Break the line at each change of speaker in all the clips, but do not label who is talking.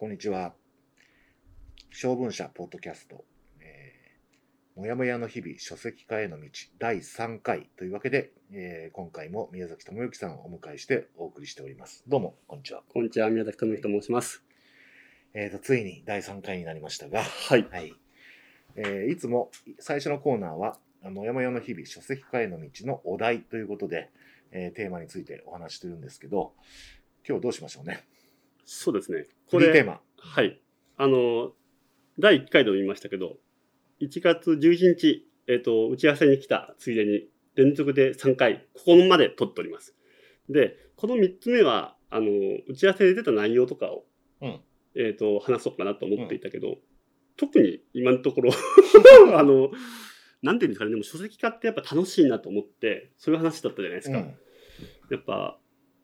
こんにちは。小文社ポッドキャスト、えー、もやもやの日々書籍化への道第3回というわけで、えー、今回も宮崎智之さんをお迎えしてお送りしております。どうも、こんにちは。
こんにちは、宮崎智之と申します。
えーと、ついに第3回になりましたが、
はい。
はい。えーいつも最初のコーナーは、もやもやの日々書籍化への道のお題ということで、えーテーマについてお話ししてるんですけど、今日どうしましょうね？
そうですね。
フリーテーマ。
はい。あの、第1回でも言いましたけど、1月11日、えっ、と、打ち合わせに来たついでに、連続で3回、ここまで撮っております。で、この3つ目は、あの、打ち合わせで出た内容とかを、
うん
えっ、と、話そうかなと思っていたけど、特に今のところ、あの、なんていうんですかね、でも書籍化ってやっぱ楽しいなと思って、そういう話だったじゃないですか。
うん
やっぱ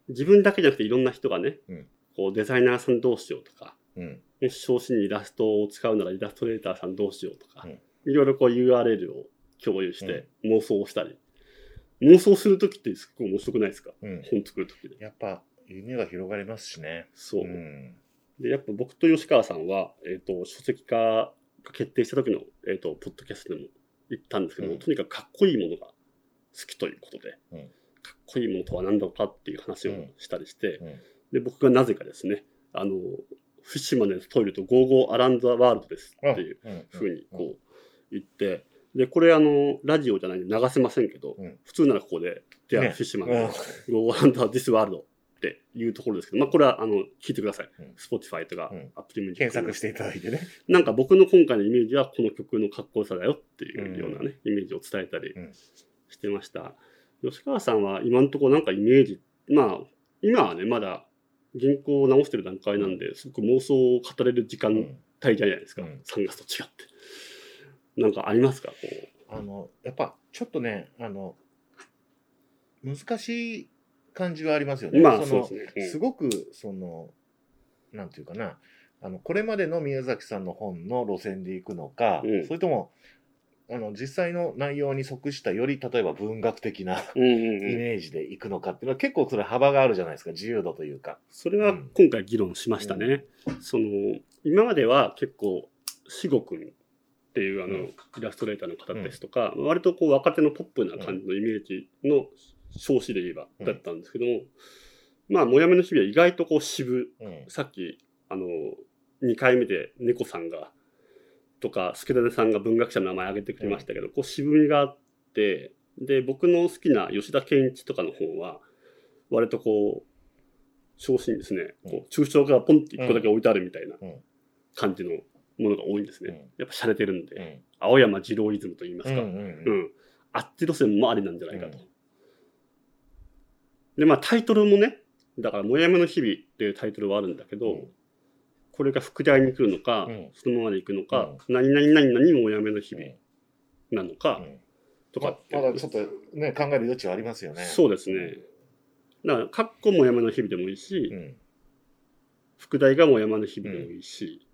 自分だけじゃなくていろんな人がね、
うん
こうデザイナーさんどうしようとか
うん。
もし昇進にイラストを使うならイラストレーターさんどうしようとか、
うん
いろいろこう URL を共有して妄想をしたり、妄想するときってすっごい面白くないですか？
うん。
本作るときで。
やっぱ、夢が広がりますしね。
そう。
ん。
で、やっぱ僕と吉川さんは、えっ、と、書籍化が決定した時の、えっ、と、ポッドキャストでも言ったんですけども、
うん
とにかくかっこいいものが好きということで、
うん
かっこいいものとは何だろうかっていう話をしたりして、
うん
で、僕がなぜかですね、あの、フィッシュマンのトイレと Go Go Round This World ですっていう
うん
ふうにこう言って、で、これあの、ラジオじゃないんで流せませんけど、
うん。
普通ならここで、では
ね。
フィッシュマン
うん。
の Go Go Round This World っていうところですけど、まあこれはあの、聞いてください。
うん。
Spotify とか
うん、
Apple Music
検索していただいてね。
なんか僕の今回のイメージはこの曲のかっこよさだよっていうようなね、イメージを伝えたり
うん。
してました。吉川さんは今のところなんかイメージ、まあ、今はね、まだ原稿を直してる段階なんで、すごく妄想を語れる時間
うん。
帯じゃないですか、
うん。
3月と違って。なんかありますか？こ
あの、やっぱ、ちょっとね、あの、難しい感じはありますよね。
そすね。うん。
すごく、その、なんていうかな、あの、これまでの宮崎さんの本の路線で行くのか、
うん。
それとも、あの、実際の内容に即したより、例えば文学的な
うんうん
イ
うん。
メージで行くのかっていうのは結構それ幅があるじゃないですか、自由度というか。
それは今回議論しましたね。その、今までは結構、しごくんっていうあの、
うん
イラストレーターの方ですとか、割とこう若手のポップな感じのイメージの称詞で言えば
うん
だったんですけども、まあ、もやめの日々は意外とこう渋、
うん。
さっき、あの、2回目で猫さんが、とか、助田さんが文学者の名前挙げてくれましたけど、こう渋みがあって、で、僕の好きな吉田健一とかの本は、割とこう、昇進ですね、こう、抽象画がポンって1個だけ置いてあるみたいな
うん。
感じのものが多いんですね。
うん
やっぱ洒落てるんで、
うん。
青山二郎イズムと言いますか、
うん。
あっち路線もありなんじゃないかと。
うん。
で、まあタイトルもね、だから、もやめの日々っていうタイトルはあるんだけど、
うん
これが副題に来るのか、
うん
そのままで行くのか、何々何々もやめの日々
うん
なのか、
うん
とかって
ままだちょっとね、考える余地はありますよね。
そうですね。だから、かっこもやめの日々でもいいし、
うん。
副題がもやめの日々でもいいし、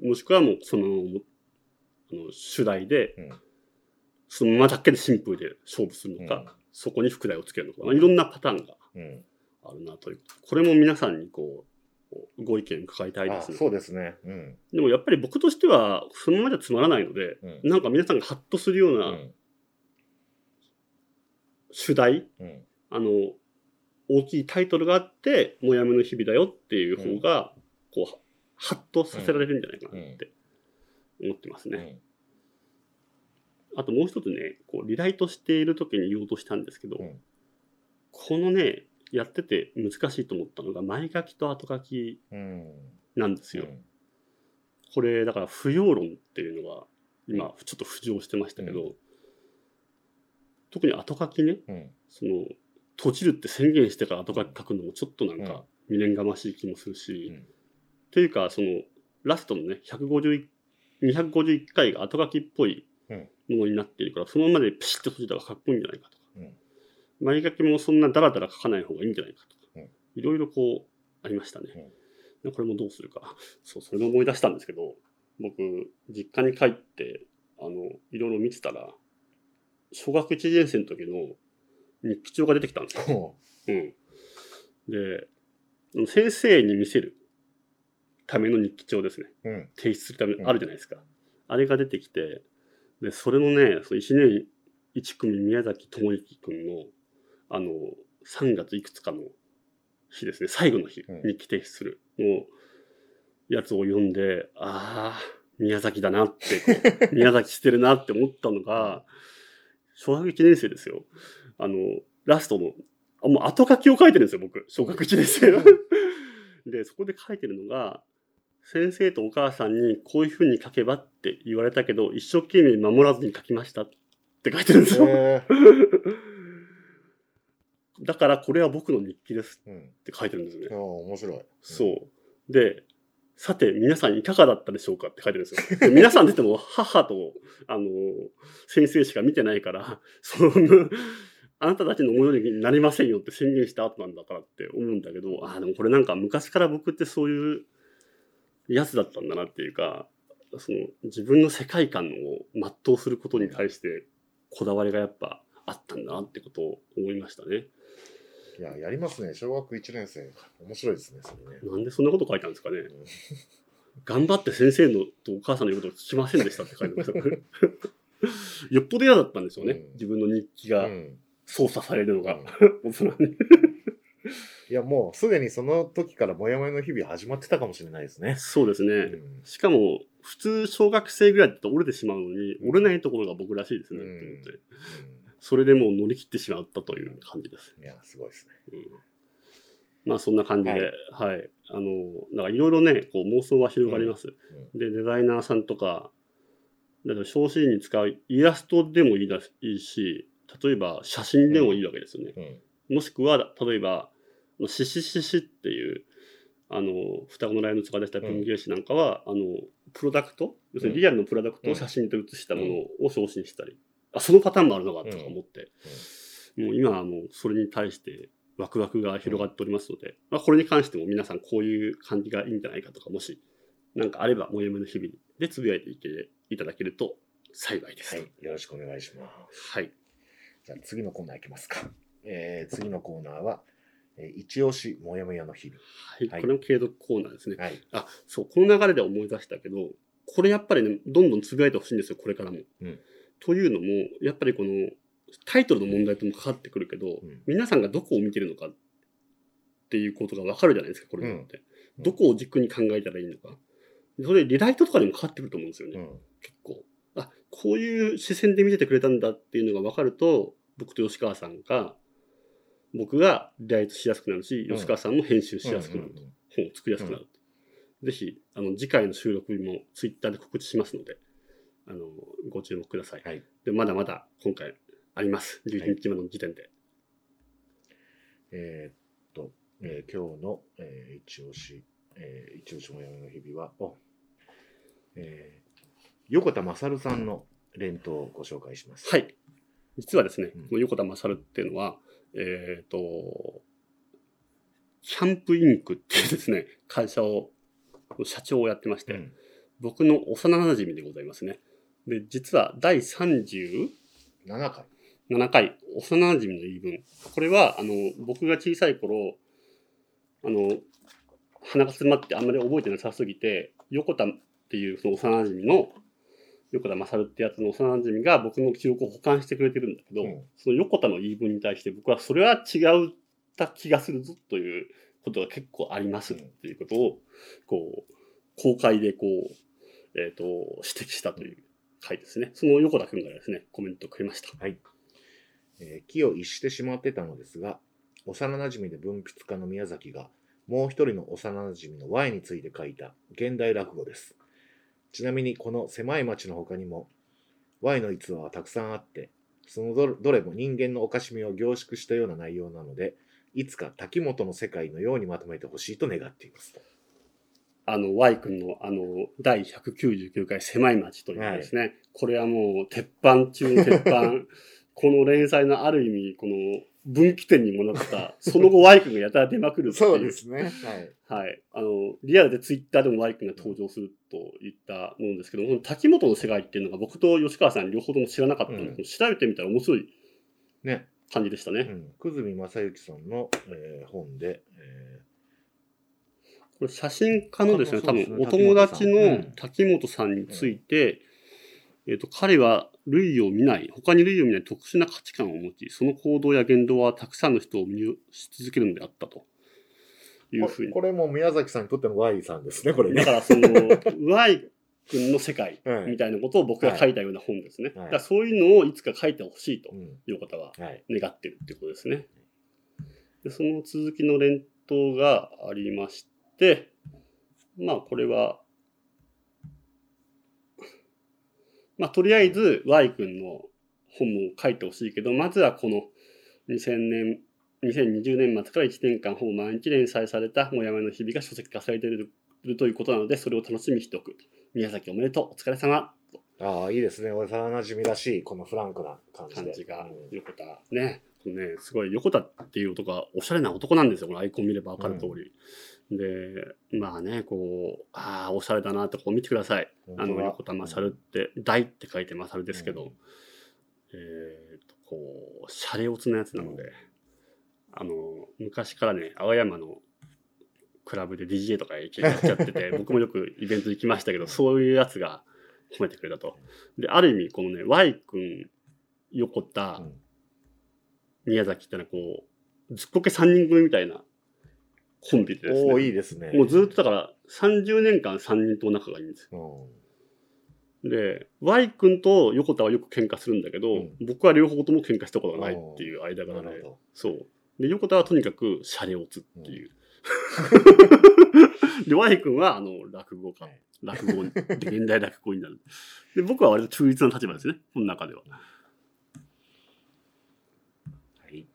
もしくはもうその、あの主題で、
うん
そのままだけでシンプルで勝負するのか、そこに副題をつけるのか、まあいろんなパターンが
うん。
あるなという。これも皆さんにこうご意見伺いたいで
あ
すね。
そうですね。うん。
でもやっぱり僕としては、そのままじゃつまらないので、
うん
なんか皆さんがハッとするよう
う。
なん主題、
うん。
あの、大きいタイトルがあって、もやめの日々だよっていう方が、こう、ハッとさせられるんじゃないかなって思ってますね。あともう一つね、こう、リライトしている時に言おうとしたんですけど、
うん
このね、やってて難しいと思ったのが、前書きと後書き
うん。
なんですよ。
うん。
これ、だから、不要論っていうのが、今、ちょっと浮上してましたけど、特に後書きね、
うん。
その、閉じるって宣言してから後書き書くのもちょっとなんか未練がましい気もするし、
うん。
というか、その、ラストのね、151 251回が後書きっぽい
うん。
ものになっているから、そのままでピシッと閉じたらかっこいいんじゃないかとか、
うん
前書きもそんなダラダラ書かない方がいいんじゃないかとか、
うん
いろいろこう、ありましたね。これもどうするか。そう、それで思い出したんですけど、僕、実家に帰って、あの、いろいろ見てたら、小学1年生の時の日記帳が出てきたんですよ。
ほ
うん。で、先生に見せるための日記帳ですね。
うん。
提出するため
うん
あるじゃないですか。あれが出てきて、で、それのね、その1年1組宮崎智之くんの、あの、3月いくつかの日ですね、最後の日、
うん
日記提出するのやつを読んで、ああ、宮崎だなって 宮崎してるなって思ったのが、小学1年生ですよ。あの、ラストの、あもう後書きを書いてるんですよ、僕。小学1年生の。で、そこで書いてるのが、先生とお母さんにこういうふうに書けばって言われたけど、一生懸命守らずに書きましたって書いてるんですよ。
え
だからこれは僕の日記です
ー、うん。
って書いてるんですよね
ああ、。面白い。
そう。で、さて皆さんいかがだったでしょうかって書いてるんですよ。で皆さん出ても母と、あの、先生しか見てないから、その、あなたたちの思いになりませんよって宣言した後なんだからって思うんだけど、ああ、でもこれなんか昔から僕ってそういうやつだったんだなっていうか、その自分の世界観を全うすることに対してこだわりがやっぱあったんだなってことを思いましたね。
いや、やりますね。小学1年生。面白いですね、それね。
なんでそんなこと書いたんですかね。
うん
頑張って先生のとお母さんの言うことを聞きませんでしたって書いてました。よっぽど嫌だったんでしょうね。
うん
自分の日記が
うん
操作されるのが、
うん
大人に。
いや、もうすでにその時からもやもやの日々始まってたかもしれないですね。
そうですね。
うん
しかも、普通小学生ぐらいだと折れてしまうのに、折れないところが僕らしいですね、
うん
って思って。それでもう乗り切ってしまったという感じです。
うんいや、すごいですね。
うんまあそんな感じで、はい。あの、だからいろいろね、こう妄想は広がります。で、デザイナーさんとか、だから表紙に使うイラストでもいいだいいし、例えば写真でもいいわけですよね。
うん。
もしくは、例えば、シシシシっていう、あの、双子のライオンのが出した文芸誌なんかは、あの、プロダクト、要するにリアルのプロダクトを写真で写したものを表紙にしたり、あ、そのパターンもあるのかとか思って、もう今はもうそれに対してワクワクが広がっておりますので、まあ、これに関しても皆さんこういう感じがいいんじゃないかとか、もし、なんかあれば、もやもやの日々でつぶやいていていただけると幸いです。
はい。よろしくお願いします。
はい。
じゃあ次のコーナーいきますか。えー、次のコーナーは、えー、一押しもやもやの日々。
はい。
はい
これも継続コーナーですね。
はい。
あ、そう、この流れで思い出したけど、これやっぱりね、どんどんつぶやいてほしいんですよ、これからも。
うん
というのも、やっぱりこの、タイトルの問題ともかかってくるけど、
うん
皆さんがどこを見てるのかっていうことがわかるじゃないですか、これって。
うん
どこを軸に考えたらいいのか。それ、リライトとかにもかかってくると思うんですよね、
うん。
結構。あ、こういう視線で見ててくれたんだっていうのがわかると、僕と吉川さんが、僕がリライトしやすくなるし、
うん
吉川さんも編集しやすくなると。
うんうん
本を作りやすくなる。ぜひ、あの、次回の収録日もツイッターで告知しますので、あの、ご注目ください。
はい。
で、まだまだ今回あります。11日までの時点で。
えーっと、えー今日の、えー一押し、えー一押しもやもやの日々は、おえー横田勝さんの連投をご紹介します。
はい。実はですね、
うん
この横田勝っていうのは、えっ、と、キャンプインクっていうですね、会社を、社長をやってまして、
うん
僕の幼馴染でございますね。で、実は第37
7回。
回、幼馴染の言い分。これは、あの、僕が小さい頃、あの、鼻が詰まってあんまり覚えてなさすぎて、横田っていうその幼馴染の、横田勝ってやつの幼馴染が僕の記憶を保管してくれてるんだけど、
うん
その横田の言い分に対して僕はそれは違った気がするぞということが結構ありますっていうことを、こう、公開でこう、えっ、と、指摘したという回ですね。その横田くんがですね、コメントくれました。
はい。えー気を逸してしまってたのですが、幼馴染で文筆家の宮崎が、もう一人の幼馴染の Y について書いた現代落語です。ちなみにこの狭い町の他にも、Y の逸話はたくさんあって、そのどれも人間のおかしみを凝縮したような内容なので、いつか滝本の世界のようにまとめてほしいと願っています。
あの、Y 君のあの、第199回狭い町というですね、これはもう、鉄板中の鉄板。この連載のある意味、この分岐点にもなった、その後 Y 君がやたら出まくるっていう。
ね。はい。
はい。あの、リアルでツイッターでも Y 君が登場するといったものですけど、この滝本の世界っていうのが僕と吉川さん両方とも知らなかったので、
うん
調べてみたら面白い
ね。
感じでしたね。
うん。久住正幸さんの、えー本で、え
これ写真家のですね、多分お友達の滝本さんについて、えっ、と、彼は類を見ない、他に類を見ない特殊な価値観を持ち、その行動や言動はたくさんの人を魅了し続けるのであったというふうに。
これも宮崎さんにとっての Y さんですね、これね。
だからその、Y 君の世界
はい
みたいなことを僕が書いたような本ですね。
はい
だそういうのをいつか書いてほしいと
うん
いう方は
はい。
願ってるってことですね。でその続きの連投がありまして、まあこれは、まあとりあえず Y 君の本も書いてほしいけど、まずはこの2000年、2020年末から1年間ほぼ毎日連載されたもやもやの日々が書籍化されているということなので、それを楽しみにしておく。宮崎おめでとう、お疲れ様と
ああ、いいですね。幼馴染みらしい、このフランクな感じで。
感じが
うん、
横田ね、ね、すごい横田っていう男はおしゃれな男なんですよ、このアイコン見れば分かる通り。で、まあね、こう、ああ、おしゃれだなってこう見てください。あの、横田勝って、大って書いて勝ですけど、
うん。
えっと、こう、シャレオツなやつなので、あの、昔からね、青山のクラブで DJ とかやっちゃってて、僕もよくイベント行きましたけど、そういうやつが褒めてくれたと。で、ある意味、このね、Y 君、横田、
うん。
宮崎ってのはこう、ずっこけ3人組みたいなコンビでですね。
おおいいですね。
もうずっとだから30年間3人と仲がいいんですよ。
うん。
で、Y 君と横田はよく喧嘩するんだけど、
うん
僕は両方とも喧嘩したことがないっていう間柄でそう。で、横田はとにかくシャレオツっていう。で、Y 君はあの落語家
はい、
落語で現代落語になる。で、僕は割と中立な立場ですね、この中では。
ど。はい。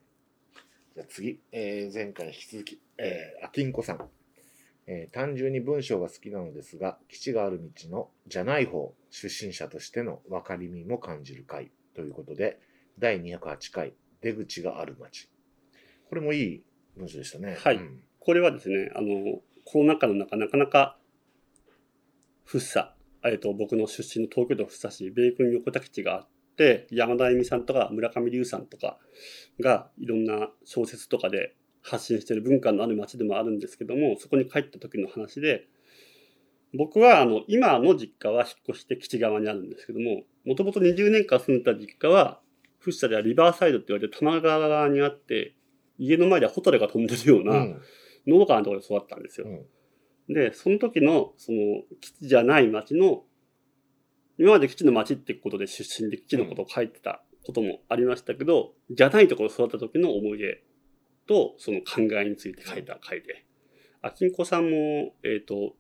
じゃあ次、えー前回に引き続き、えー、あきんこさん。えー単純に文章が好きなのですが、基地がある道のじゃない方、出身者としての分かりみも感じる回ということで、第208回、出口がある街。これもいい文章でしたね。
はい
うん
これはですね、あの、コロナ禍の中、なかなか、福生、えっと、僕の出身の東京都福生市、米軍横田基地があって、山田恵美さんとか村上龍さんとかがいろんな小説とかで発信している文化のある街でもあるんですけども、そこに帰った時の話で、僕はあの今の実家は引っ越して基地側にあるんですけども、もともと20年間住んでた実家は、福生ではリバーサイドって言われて多摩川側にあって、家の前ではホタルが飛んでるような、
うん
のどかなところで育ったんですよ。
うん
で、その時の、その、基地じゃない町の、今まで基地の町ってことで出身で基地のことを書いてたこともありましたけど、じゃないところで育った時の思い出と、その考えについて書いた回で、あきんこさんも、えっ、と、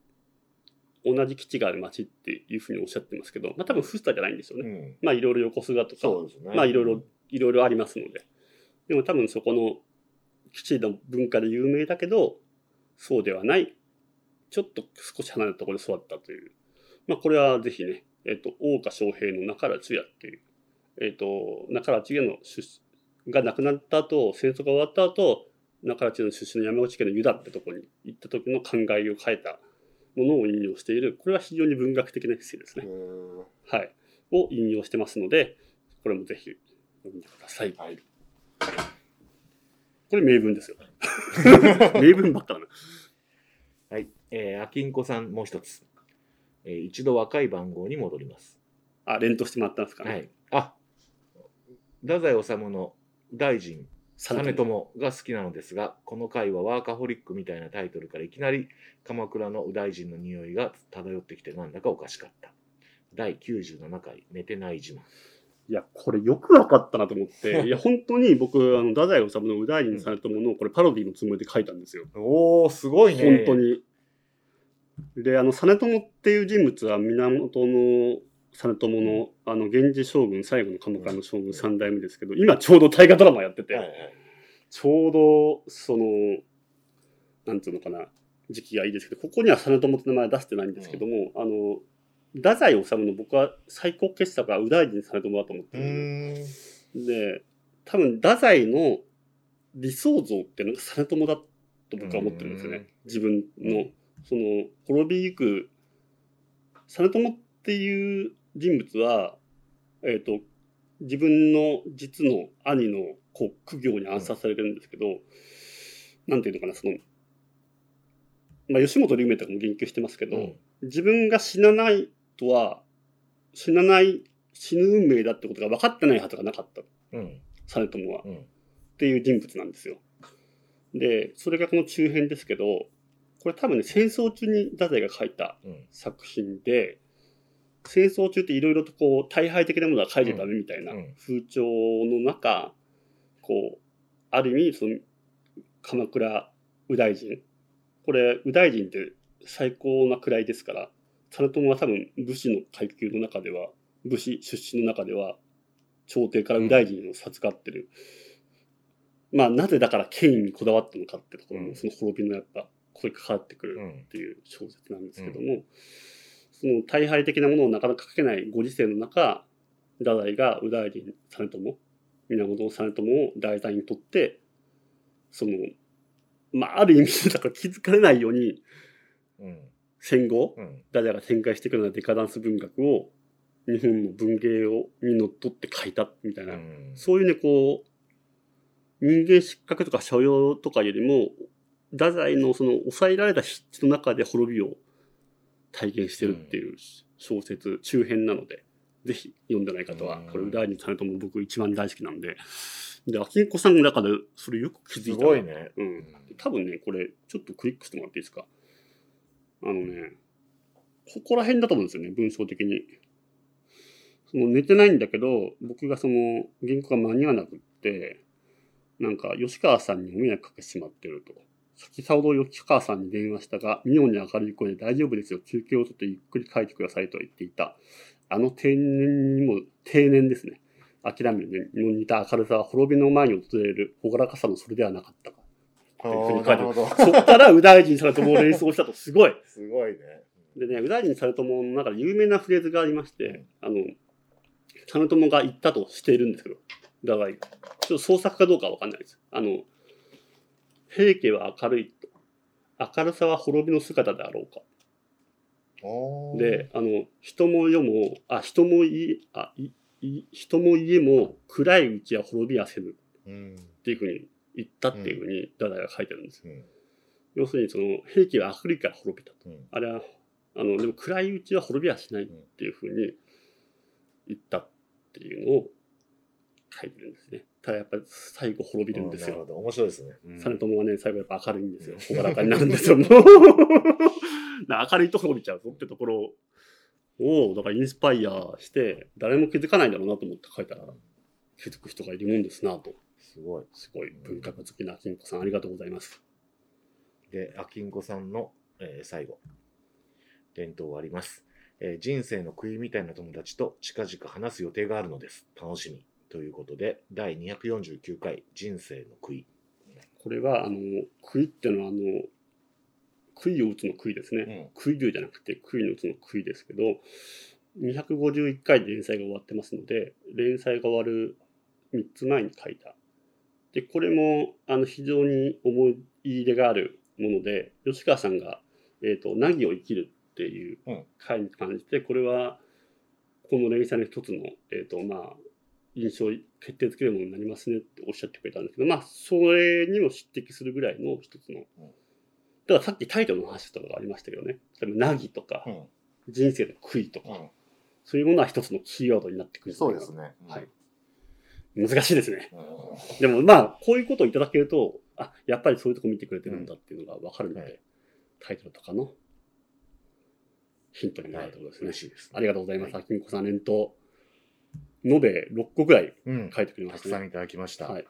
同じ基地がある町っていうふうにおっしゃってますけど、まあ多分フスタじゃないんですよね。
うん
まあいろいろ横須賀とか、
ね。
まあいろいろ、いろいろありますので。でも多分そこの基地の文化で有名だけど、そうではない、ちょっと少し離れたところで育ったという。まあこれはぜひね、えっ、と、大岡翔平の中原中也っていう、えっ、と、中原中也の出身が亡くなった後、戦争が終わった後、中原中也の出身の山口県の湯田ってところに行った時の考えを変えたものを引用している、これは非常に文学的なエッセイですね。
うん
はい。を引用してますので、これもぜひ読んでください。
はい。
これ名文ですよ。名文ばっかだな。
はい。えー、あきんこさん、もう一つ。えー一度若い番号に戻ります。
あ、連投してもらったんですか？ね。
はい。あ、太宰治の大臣、
実
実朝が好きなのですが、この回はワーカホリックみたいなタイトルからいきなり鎌倉の右大臣の匂いが漂ってきてなんだかおかしかった。第97回、寝てない自慢。
いや、これよくわかったなと思って、いや、本当に僕、あの、太宰治の右大臣されたものを、これパロディのつもりで書いたんですよ。
おー、すごいね。
本当。に。で、あの、実朝っていう人物は源の実朝の、あの、源氏将軍、最後の鎌倉の将軍三代目ですけど、今ちょうど大河ドラマやってて、
はいはい。
ちょうど、その、なんつうのかな、時期がいいですけど、ここには実朝って名前出してないんですけども、あの、太宰治の僕は最高傑作は右大臣実朝だと思って
う
る。で、多分、太宰の理想像っていうのが実朝だと僕は思ってるんですよ
うん。
ね。自分の、その、滅びゆく、実朝っていう人物は、えっ、と、自分の実の兄のこう苦行に暗殺されてるんですけど、なんていうのかな、その、まあ、吉本龍明とかも言及してますけど、
うん
自分が死なないとは、死なない、死ぬ運命だってことが分かってないはずがなかった、
うん。
実朝は。
うん。
っていう人物なんですよ。で、それがこの中編ですけど、これ多分ね、戦争中に太宰が書いた
うん。
作品で、戦争中っていろいろとこう、大敗的なものは書いちゃダメみたいな
うんうん
風潮の中、こう、ある意味、その、鎌倉右大臣。これ、右大臣って最高な位ですから、実朝は多分武士の階級の中では、武士出身の中では、朝廷から右大臣を授かってる。まあ、なぜだから権威にこだわったのかってところも、
うん
その滅びのやっぱ、ここに関わってくる
うん
っていう小説なんですけども、その大敗的なものをなかなか書けないご時世の中、太宰が右大臣実朝、源実朝を題材にとって、その、まあ、ある意味でだから気づかれないように
うん。
戦後、
うん。
太宰が展開していくようなデカダンス文学を日本の文芸をにのっとって書いたみたいな、
うん。
そういうね、こう、人間失格とか所要とかよりも、太宰のその抑えられた筆致の中で滅びを体現してるっていう小説、中編なので、ぜひ読んでない方は
うん、
これ、第二されとも僕一番大好きなんで、で、秋子さんの中でそれよく気づ
す
いたな
ごいね。
うん。多分ね、これ、ちょっとクリックしてもらっていいですか？あのね、ここら辺だと思うんですよね、文章的に。その寝てないんだけど、僕がその原稿が間に合わなくって、なんか吉川さんにお迷惑かけてしまってると。先ほど吉川さんに電話したが、妙に明るい声で大丈夫ですよ、休憩をとってゆっくり書いてくださいと言っていた。あの定年にも、定年ですね。諦めるのに似た明るさは滅びの前に訪れる朗らかさのそれではなかったか。そっから右大臣実朝を連想したとすごい。
すごいね。
でね、右大臣実朝の中で有名なフレーズがありまして、あの、実朝が言ったとしているんですけど、だから、ちょっと創作かどうかはわかんないです。あの、平家は明るいと。明るさは滅びの姿であろうか。で、、あの、人も世も、あ、人もい、あ、い、い人も家も暗いうちは滅びはせぬ
うん。
っていうふうに言ったっていうふうに、ダダが書いてるんですよ。
うん。
要するに、その、平家は明るいから滅びたと。
うん。
あれは、あの、でも暗いうちは滅びはしないっていうふうに言ったっていうのを書いてるんですね。ただやっぱり最後滅びるんですよ。
なるほど。面白いですね。うん
実朝はね、最後やっぱ明るいんですよ。
うん
朗らかになるんですよ。もう 明るいと滅びちゃうぞってところを、だからインスパイアして、誰も気づかないんだろうなと思って書いたら、気づく人がいるもんですなと。
すごい。
すごい文学好きな金子さん、ありがとうございます。
で、あきんこさんの、えー最後。伝統はあります、えー人生の悔いみたいな友達と近々話す予定があるのです。楽しみ。ということで、第249回人生の悔い。
これは、あの、杭っていうのは、あの、杭を打つの杭ですね。杭竜じゃなくて杭の打つの杭ですけど、251回で連載が終わってますので、連載が終わる3つ前に書いた。で、これも、あの、非常に思い入れがあるもので、吉川さんが、えっ、と、凪を生きるっていう
うん
回に関して、これは、この連載の一つの、えっ、と、まあ、印象決定づけるものになりますねっておっしゃってくれたんですけど、まあ、それにも匹敵するぐらいの一つの。だからさっきタイトルの話とかがありましたけどね、例えば、凪とか、
うん。
人生の悔いとか、
うん。
そういうものは一つのキーワードになってくるんじゃないかな。
ね。
はい。難しいですね。
うん
でもまあ、こういうことをいただけると、あ、やっぱりそういうとこ見てくれてるんだっていうのがわかるので、
はい
タイトルとかのヒントにもなるところですね。
嬉しいです。
ありがとうございます。
は
あきみこさん、連投、延べ6個ぐらい
うん。
書いてくれましたね。
たくさんいただきました。
はい。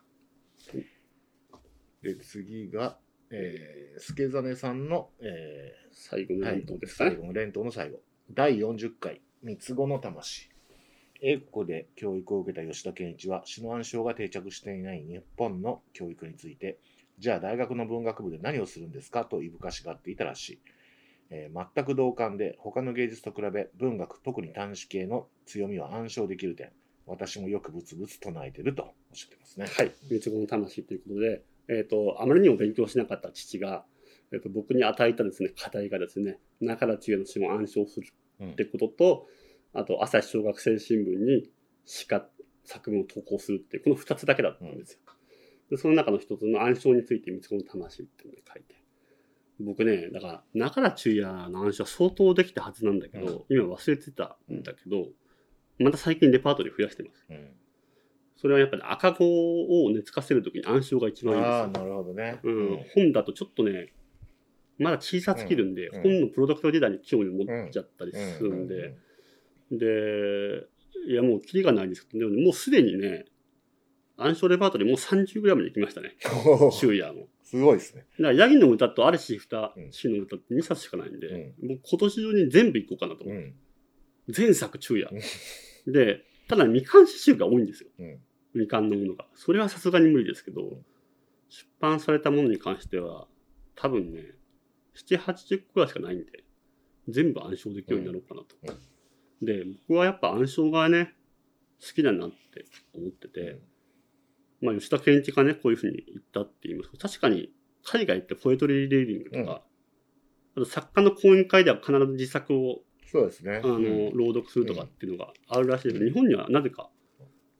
で、次が、えー、助真さんの、えー、
最後の
はい
連投ですかね。
最後の連投の最後。第40回、三つ子の魂。英語で教育を受けた吉田健一は、死の暗唱が定着していない日本の教育について、じゃあ大学の文学部で何をするんですかといぶかしがっていたらしい。えー全く同感で、他の芸術と比べ、文学、特に短詩系の強みは暗唱できる点。私もよくブツブツ唱えてるとおっしゃってますね。
はい。三つ子の魂ということで、えっ、と、あまりにも勉強しなかった父が、えっ、と、僕に与えたですね、課題がですね、中田知恵の詩を暗唱する
うん
ってことと、あと、朝日小学生新聞に詩か作文を投稿するってこの二つだけだったんですよ。で、その中の一つの暗唱について三つ子の魂っていうのを書いて。僕ね、だから、中田中也の暗唱は相当できたはずなんだけど、今忘れてたんだけど、また最近レパートリー増やしてます。
うん。
それはやっぱり赤子を寝つかせるときに暗唱が一番いいんですよ
ああ、。なるほどね。
うん、本だとちょっとね、まだ小さすぎるんで、
うん
本のプロダクトデータに興味を持っちゃったりするんで、で、いやもうキリがないんですけど、でももうすでにね、暗唱レパートリーもう30ぐらいまで行きましたね、
うんうん
終夜の。
すごいですね。
だから、ヤギの歌とアレシ二
うん
シの歌って2冊しかないんで、
う
もう今年中に全部行こうかなと思う。
うん。
前作中夜。で、ただ未完詩集が多いんですよ。
うん。
未完のものが。それはさすがに無理ですけど、
ん
出版されたものに関しては、多分ね、7、80個ぐらいしかないんで、全部暗唱できるようになろうかなと。で、僕はやっぱ暗唱がね、好きだなって思ってて、まあ吉田健一がね、こういうふうに言ったって言いますけど、確かに海外ってポエトリーレーディングとか、あと作家の講演会では必ず自作を
そうですね。
あの、
うん。
朗読するとかっていうのがあるらしいけど、日本にはなぜか。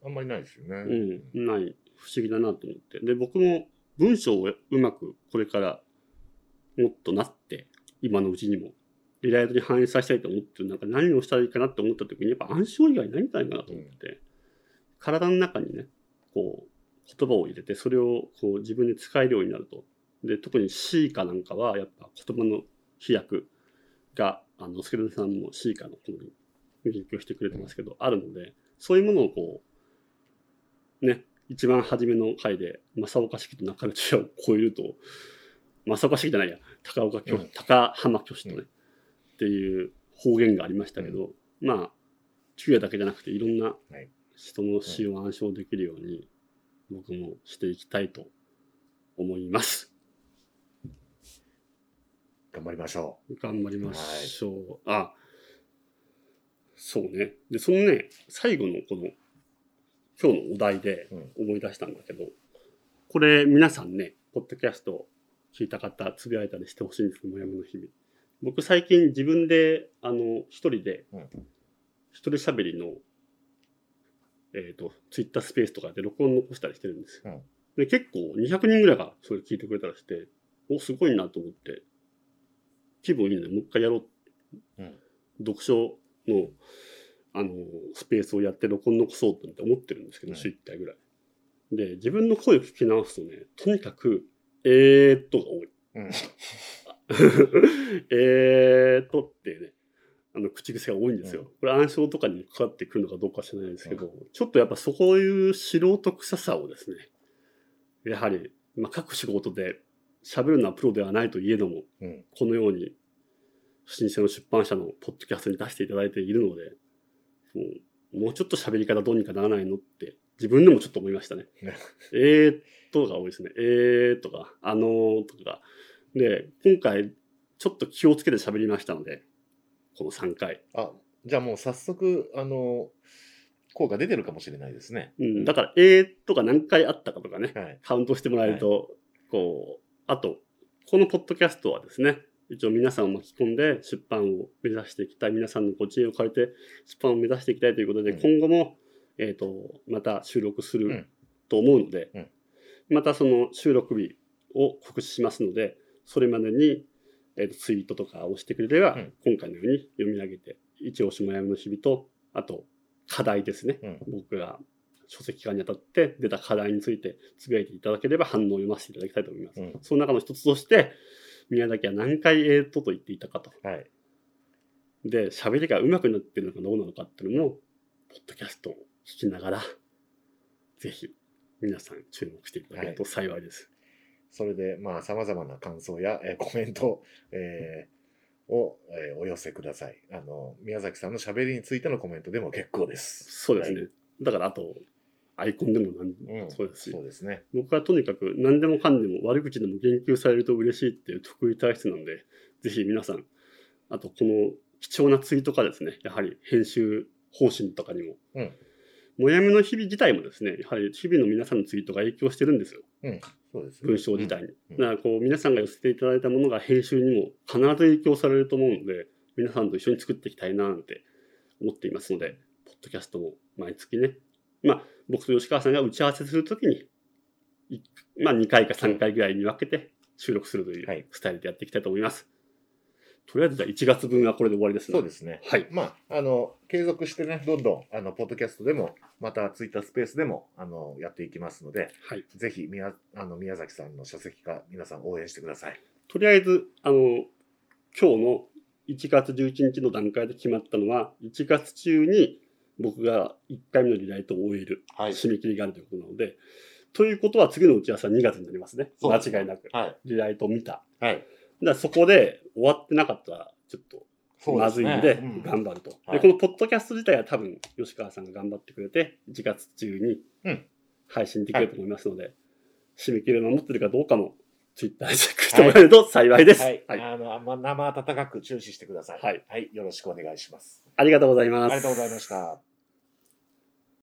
あんまりないですよね。
うん、ない不思議だなと思ってで僕も文章をうまくこれからもっとなって今のうちにもリライトに反映させたいと思ってる中で何をしたらいいかなと思った時にやっぱ暗唱以外ないんじゃないかなと思って、体の中にねこう言葉を入れてそれをこう自分で使えるようになると。で特に C かなんかはやっぱ言葉の飛躍があのスケルトさんも C かのこの研究してくれてますけど、あるのでそういうものをこうね、一番初めの回で、正岡式と中野中也を超えると、正岡式じゃないや、高岡教、
うん。
高浜教師とね、
うん。
っていう方言がありましたけど、まあ、中也だけじゃなくていろんな
はい。
人の詩を暗唱できるように、僕もしていきたいと思います。
頑張りましょ
頑張りましょう。あ、そうね。で、そのね、最後のこの、今日のお題で
うん
思い出したんだけど、これ皆さんね、ポッドキャスト聞いた方、つぶやいたりしてほしいんですけど、もやもの日々。僕最近自分で、あの、一人で
うん、
一人喋りの、えっ、と、ツイッタースペースとかで録音残したりしてるんですよ。で、結構200人ぐらいがそれ聞いてくれたりして、お、すごいなと思って、気分いいので、もう一回やろう。
うん
読書の、あの、スペースをやって録音残そうって思ってるんですけど、
うん
週1回ぐらい。で、自分の声を聞き直すとね、とにかく、えーっとが多い。
う。うん。
えーっとってね、あの、口癖が多いんですよ。これ暗証とかにかかってくるのかどうか知らないですけど、ちょっとやっぱそういう素人臭さをですね、やはり、まあ、各仕事で喋るのはプロではないといえども、
うん。
このように、新鮮の出版社のポッドキャストに出していただいているので、もうもうちょっと喋り方どうにかならないのって、自分でもちょっと思いましたね
ね。
えーっとが多いですね。えーとか、あのーとか。で、今回、ちょっと気をつけて喋りましたので、この3回。
あ、じゃあもう早速、あの、効果出てるかもしれないですね。
うん、だから、えーとか何回あったかとかね、
はい。
カウントしてもらえると、こう、あと、このポッドキャストはですね、一応皆さんを巻き込んで出版を目指していきたい、皆さんのご知恵を借りて出版を目指していきたいということで、
うん。
今後も、えっ、と、また収録する
うん。
と思うので、
うん。
またその収録日を告知しますので、それまでに、えーとツイートとかをしてくれれば、
うん。
今回のように読み上げて、一押しもやめの日々と、あと、課題ですね。
うん。
僕が書籍化にあたって出た課題についてつぶやいていただければ反応を読ませていただきたいと思います。
うん。
その中の一つとして、宮崎は何回えーとと言っていたかと。
はい。
で、喋りが上手くなってるのかどうなのかっていうのも、ポッドキャストを聞きながら、ぜひ皆さん注目していただけると幸いです。
それで、まあ、様々な感想や、えーコメント、えーを、えーお寄せください。あの、宮崎さんの喋りについてのコメントでも結構です。
そうですね。だからあと、アイコンでも何でも
うん。
そうですし、
そうですね。
僕はとにかく何でもかんでも悪口でも言及されると嬉しいっていう得意体質なので、ぜひ皆さん、あとこの貴重なツイートかですね、やはり編集方針とかにも、
うん
もやめの日々自体もですね、やはり日々の皆さんのツイートが影響してるんですよ、
うん。そうですね。
文章自体に。
うん
だからこう皆さんが寄せていただいたものが編集にも必ず影響されると思うので、皆さんと一緒に作っていきたいななんて思っていますので、ポッドキャストも毎月ね、まあ僕と吉川さんが打ち合わせするときに、いまあ2回か3回ぐらいに分けて収録するとい
はいう
スタイルでやっていきたいと思います。とりあえずじゃあ1月分はこれで終わりですね。
そうですね。
はい。
まあ、あの、継続してね、どんどん、あの、ポッドキャストでも、またツイッタースペースでも、あの、やっていきますので、
はい。
ぜひ、宮、あの、宮崎さんの書籍化、皆さん応援してください。
とりあえず、あの、今日の1月11日の段階で決まったのは、1月中に僕が1回目のリライトを終える
はい
締め切りがあるということなので、ということは次の打ち合わせは2月になりますね。間違いなく。
はい。
リライトを見た。
はい。
だそこで終わってなかったら、ちょっとまずいんで
うん、
頑張ると。
はい
で、このポッドキャスト自体は多分、吉川さんが頑張ってくれて、1月中に
うん
配信できると思いますので、締め切りを守ってるかどうかも、ツイッターで チェックしてもらえると幸いです。
は
はいい。
あの、ま生温かく注視してください。
はい。
はい。よろしくお願いします。
ありがとうございます。
ありがとうございました。